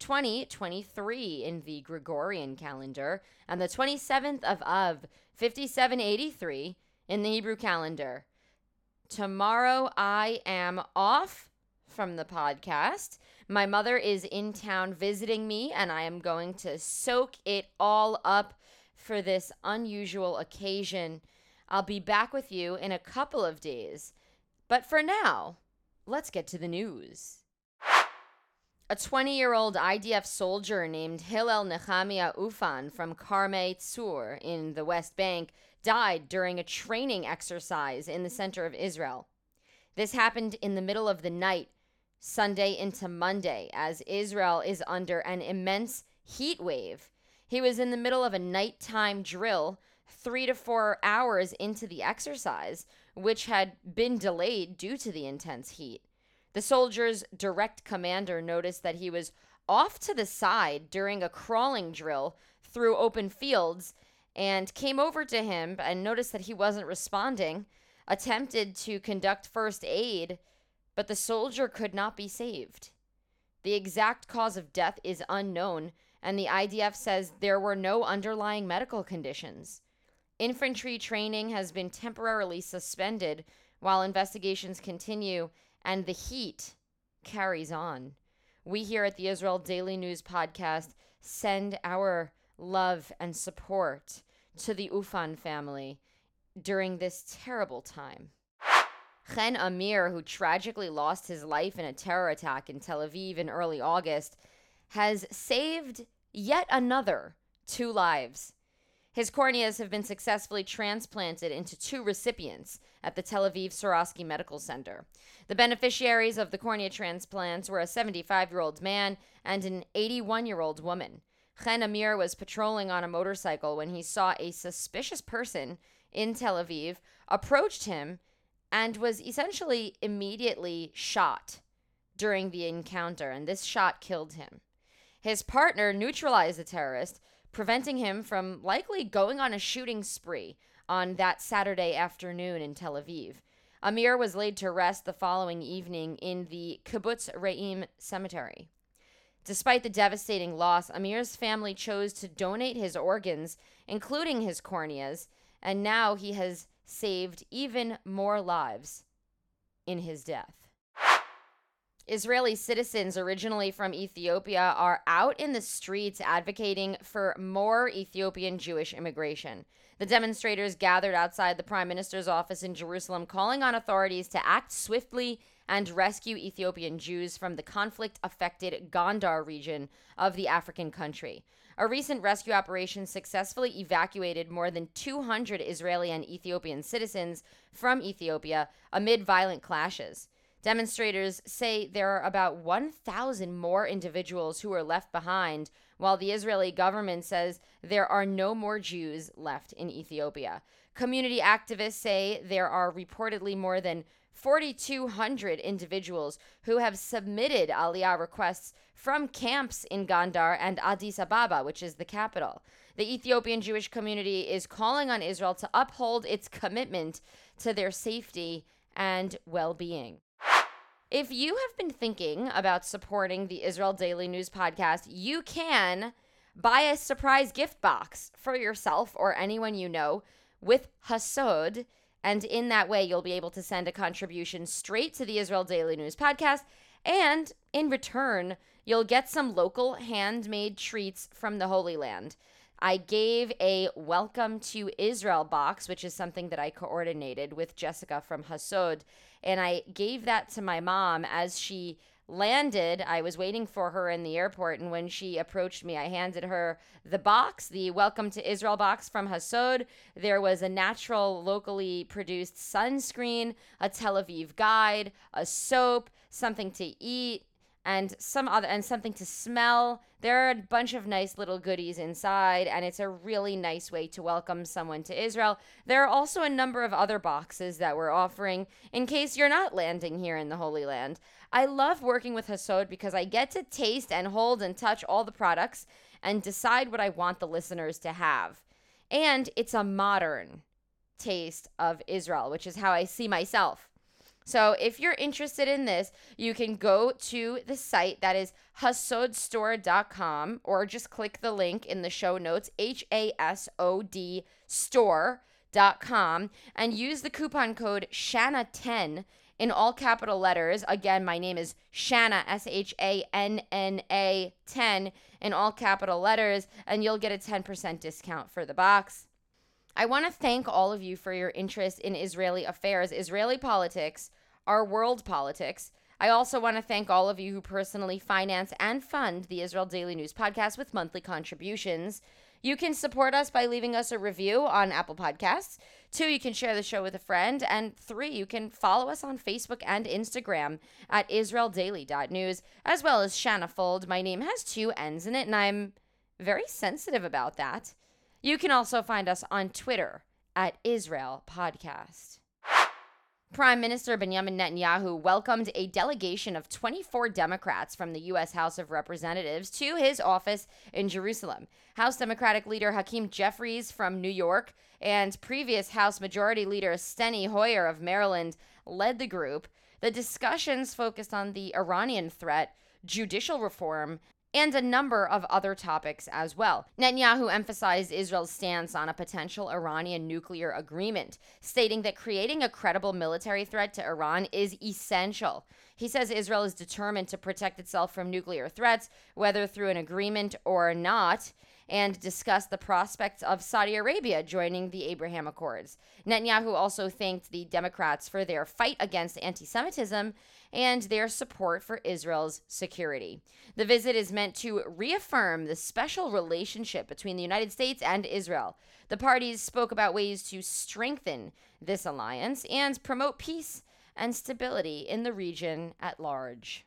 2023 in the Gregorian calendar and the 27th of Av 5783 in the Hebrew calendar. Tomorrow I am off from the podcast. My mother is in town visiting me and I am going to soak it all up for this unusual occasion. I'll be back with you in a couple of days. But for now, let's get to the news. A 20 year old IDF soldier named Hillel Nehemiah Ufan from Karmei Tzur in the West Bank died during a training exercise in the center of Israel. This happened in the middle of the night, Sunday into Monday, as Israel is under an immense heat wave. He was in the middle of a nighttime drill, three to four hours into the exercise, which had been delayed due to the intense heat. The soldier's direct commander noticed that he was off to the side during a crawling drill through open fields and came over to him and noticed that he wasn't responding, attempted to conduct first aid, but the soldier could not be saved. The exact cause of death is unknown, and the IDF says there were no underlying medical conditions. Infantry training has been temporarily suspended while investigations continue and the heat carries on. We here at the Israel Daily News Podcast send our love and support to the Ufan family during this terrible time. Chen Amir, who tragically lost his life in a terror attack in Tel Aviv in early August, has saved yet another two lives his corneas have been successfully transplanted into two recipients at the Tel Aviv Sourasky Medical Center. The beneficiaries of the cornea transplants were a 75 year old man and an 81 year old woman. Chen Amir was patrolling on a motorcycle when he saw a suspicious person in Tel Aviv, approached him, and was essentially immediately shot during the encounter, and this shot killed him. His partner neutralized the terrorist preventing him from likely going on a shooting spree on that Saturday afternoon in Tel Aviv. Amir was laid to rest the following evening in the Kibbutz Re'im cemetery. Despite the devastating loss, Amir's family chose to donate his organs, including his corneas, and now he has saved even more lives in his death. Israeli citizens originally from Ethiopia are out in the streets advocating for more Ethiopian Jewish immigration. The demonstrators gathered outside the prime minister's office in Jerusalem, calling on authorities to act swiftly and rescue Ethiopian Jews from the conflict affected Gondar region of the African country. A recent rescue operation successfully evacuated more than 200 Israeli and Ethiopian citizens from Ethiopia amid violent clashes. Demonstrators say there are about 1,000 more individuals who are left behind, while the Israeli government says there are no more Jews left in Ethiopia. Community activists say there are reportedly more than 4,200 individuals who have submitted Aliyah requests from camps in Gondar and Addis Ababa, which is the capital. The Ethiopian Jewish community is calling on Israel to uphold its commitment to their safety and well being. If you have been thinking about supporting the Israel Daily News podcast, you can buy a surprise gift box for yourself or anyone you know with Hasod. And in that way, you'll be able to send a contribution straight to the Israel Daily News podcast. And in return, you'll get some local handmade treats from the Holy Land. I gave a welcome to Israel box, which is something that I coordinated with Jessica from Hasod and I gave that to my mom as she landed. I was waiting for her in the airport, and when she approached me, I handed her the box, the Welcome to Israel box from Hasod. There was a natural, locally produced sunscreen, a Tel Aviv guide, a soap, something to eat. And some other and something to smell. There are a bunch of nice little goodies inside and it's a really nice way to welcome someone to Israel. There are also a number of other boxes that we're offering in case you're not landing here in the Holy Land. I love working with Hasod because I get to taste and hold and touch all the products and decide what I want the listeners to have. And it's a modern taste of Israel, which is how I see myself. So if you're interested in this, you can go to the site that is hasodstore.com or just click the link in the show notes, H A S O D store.com, and use the coupon code SHANNA10 in all capital letters. Again, my name is Shanna, S H A N N A 10 in all capital letters, and you'll get a 10% discount for the box. I want to thank all of you for your interest in Israeli affairs, Israeli politics, our world politics. I also want to thank all of you who personally finance and fund the Israel Daily News podcast with monthly contributions. You can support us by leaving us a review on Apple Podcasts. Two, you can share the show with a friend. And three, you can follow us on Facebook and Instagram at IsraelDaily.news, as well as Shanna Fuld. My name has two N's in it, and I'm very sensitive about that. You can also find us on Twitter at Israel Podcast. Prime Minister Benjamin Netanyahu welcomed a delegation of 24 Democrats from the U.S. House of Representatives to his office in Jerusalem. House Democratic leader Hakeem Jeffries from New York and previous House Majority Leader Steny Hoyer of Maryland led the group. The discussions focused on the Iranian threat, judicial reform, and a number of other topics as well. Netanyahu emphasized Israel's stance on a potential Iranian nuclear agreement, stating that creating a credible military threat to Iran is essential. He says Israel is determined to protect itself from nuclear threats, whether through an agreement or not and discussed the prospects of Saudi Arabia joining the Abraham Accords. Netanyahu also thanked the Democrats for their fight against anti Semitism and their support for Israel's security. The visit is meant to reaffirm the special relationship between the United States and Israel. The parties spoke about ways to strengthen this alliance and promote peace and stability in the region at large.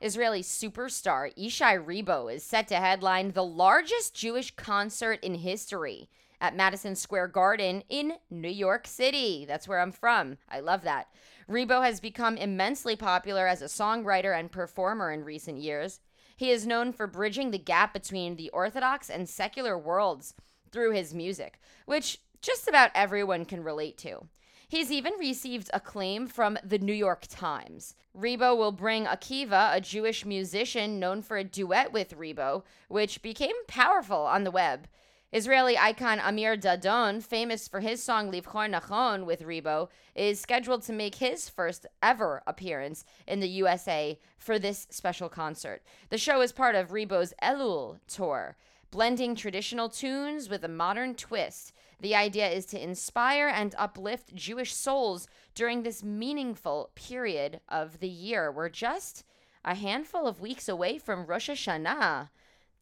Israeli superstar Ishay Ribo is set to headline the largest Jewish concert in history at Madison Square Garden in New York City. That's where I'm from. I love that. Ribo has become immensely popular as a songwriter and performer in recent years. He is known for bridging the gap between the Orthodox and secular worlds through his music, which just about everyone can relate to. He's even received acclaim from the New York Times. Ribo will bring Akiva, a Jewish musician known for a duet with Ribo, which became powerful on the web. Israeli icon Amir Dadon, famous for his song Livchor Nachon with Ribo, is scheduled to make his first ever appearance in the USA for this special concert. The show is part of Ribo's Elul tour, blending traditional tunes with a modern twist. The idea is to inspire and uplift Jewish souls during this meaningful period of the year. We're just a handful of weeks away from Rosh Hashanah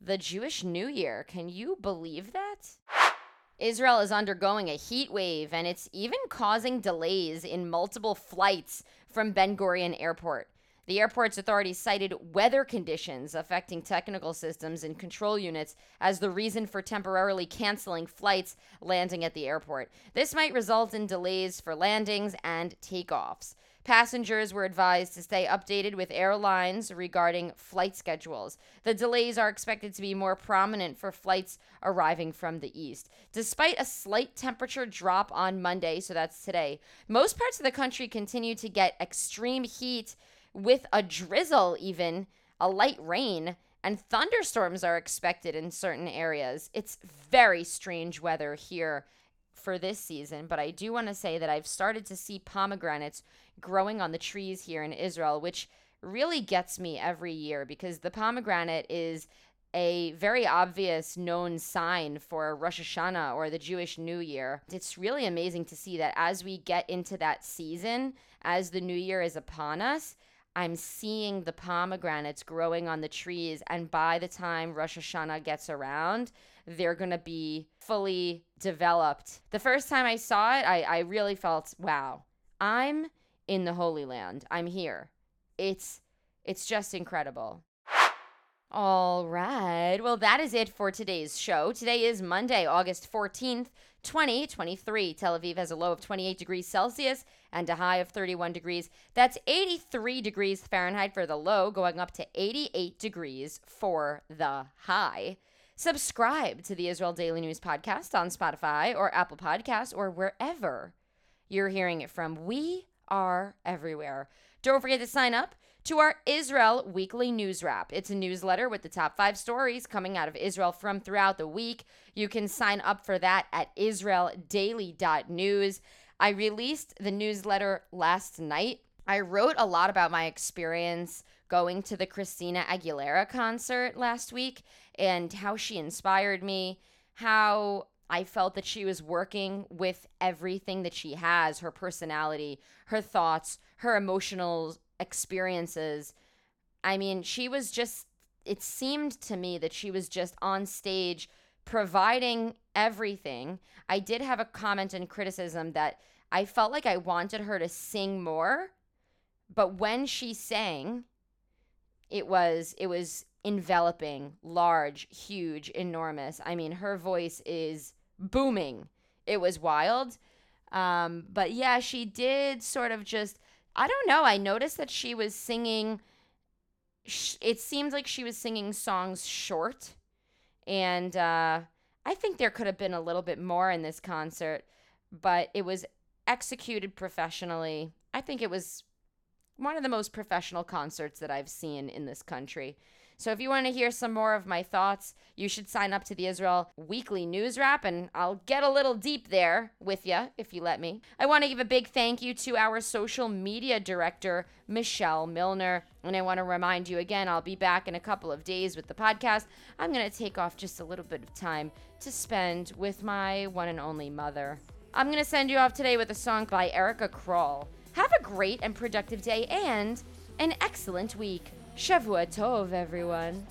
the Jewish New Year. Can you believe that? Israel is undergoing a heat wave and it's even causing delays in multiple flights from Ben Gurion Airport. The airport's authorities cited weather conditions affecting technical systems and control units as the reason for temporarily canceling flights landing at the airport. This might result in delays for landings and takeoffs. Passengers were advised to stay updated with airlines regarding flight schedules. The delays are expected to be more prominent for flights arriving from the east. Despite a slight temperature drop on Monday, so that's today, most parts of the country continue to get extreme heat with a drizzle, even a light rain and thunderstorms are expected in certain areas. It's very strange weather here for this season, but I do want to say that I've started to see pomegranates growing on the trees here in Israel, which really gets me every year because the pomegranate is a very obvious known sign for Rosh Hashanah or the Jewish New Year. It's really amazing to see that as we get into that season, as the new year is upon us, I'm seeing the pomegranates growing on the trees. And by the time Rosh Hashanah gets around, they're going to be fully developed. The first time I saw it, I, I really felt, wow, I'm in the Holy Land. I'm here. It's It's just incredible. All right. Well, that is it for today's show. Today is Monday, August 14th, 2023. Tel Aviv has a low of 28 degrees Celsius and a high of 31 degrees. That's 83 degrees Fahrenheit for the low, going up to 88 degrees for the high. Subscribe to the Israel Daily News Podcast on Spotify or Apple Podcasts or wherever you're hearing it from. We are everywhere. Don't forget to sign up to our Israel Weekly News Wrap. It's a newsletter with the top five stories coming out of Israel from throughout the week. You can sign up for that at israeldaily.news. I released the newsletter last night. I wrote a lot about my experience going to the Christina Aguilera concert last week and how she inspired me, how I felt that she was working with everything that she has her personality, her thoughts, her emotional experiences. I mean, she was just, it seemed to me that she was just on stage providing everything. I did have a comment and criticism that I felt like I wanted her to sing more, but when she sang, it was it was enveloping, large, huge, enormous. I mean, her voice is booming. It was wild. Um, but yeah, she did sort of just I don't know. I noticed that she was singing. It seemed like she was singing songs short, and uh, I think there could have been a little bit more in this concert, but it was executed professionally. I think it was one of the most professional concerts that I've seen in this country. So if you want to hear some more of my thoughts, you should sign up to the Israel Weekly News Wrap, and I'll get a little deep there with you if you let me. I want to give a big thank you to our social media director, Michelle Milner. And I want to remind you again, I'll be back in a couple of days with the podcast. I'm going to take off just a little bit of time to spend with my one and only mother. I'm going to send you off today with a song by Erika Krall. Have a great and productive day and an excellent week. Shavua Tov, everyone.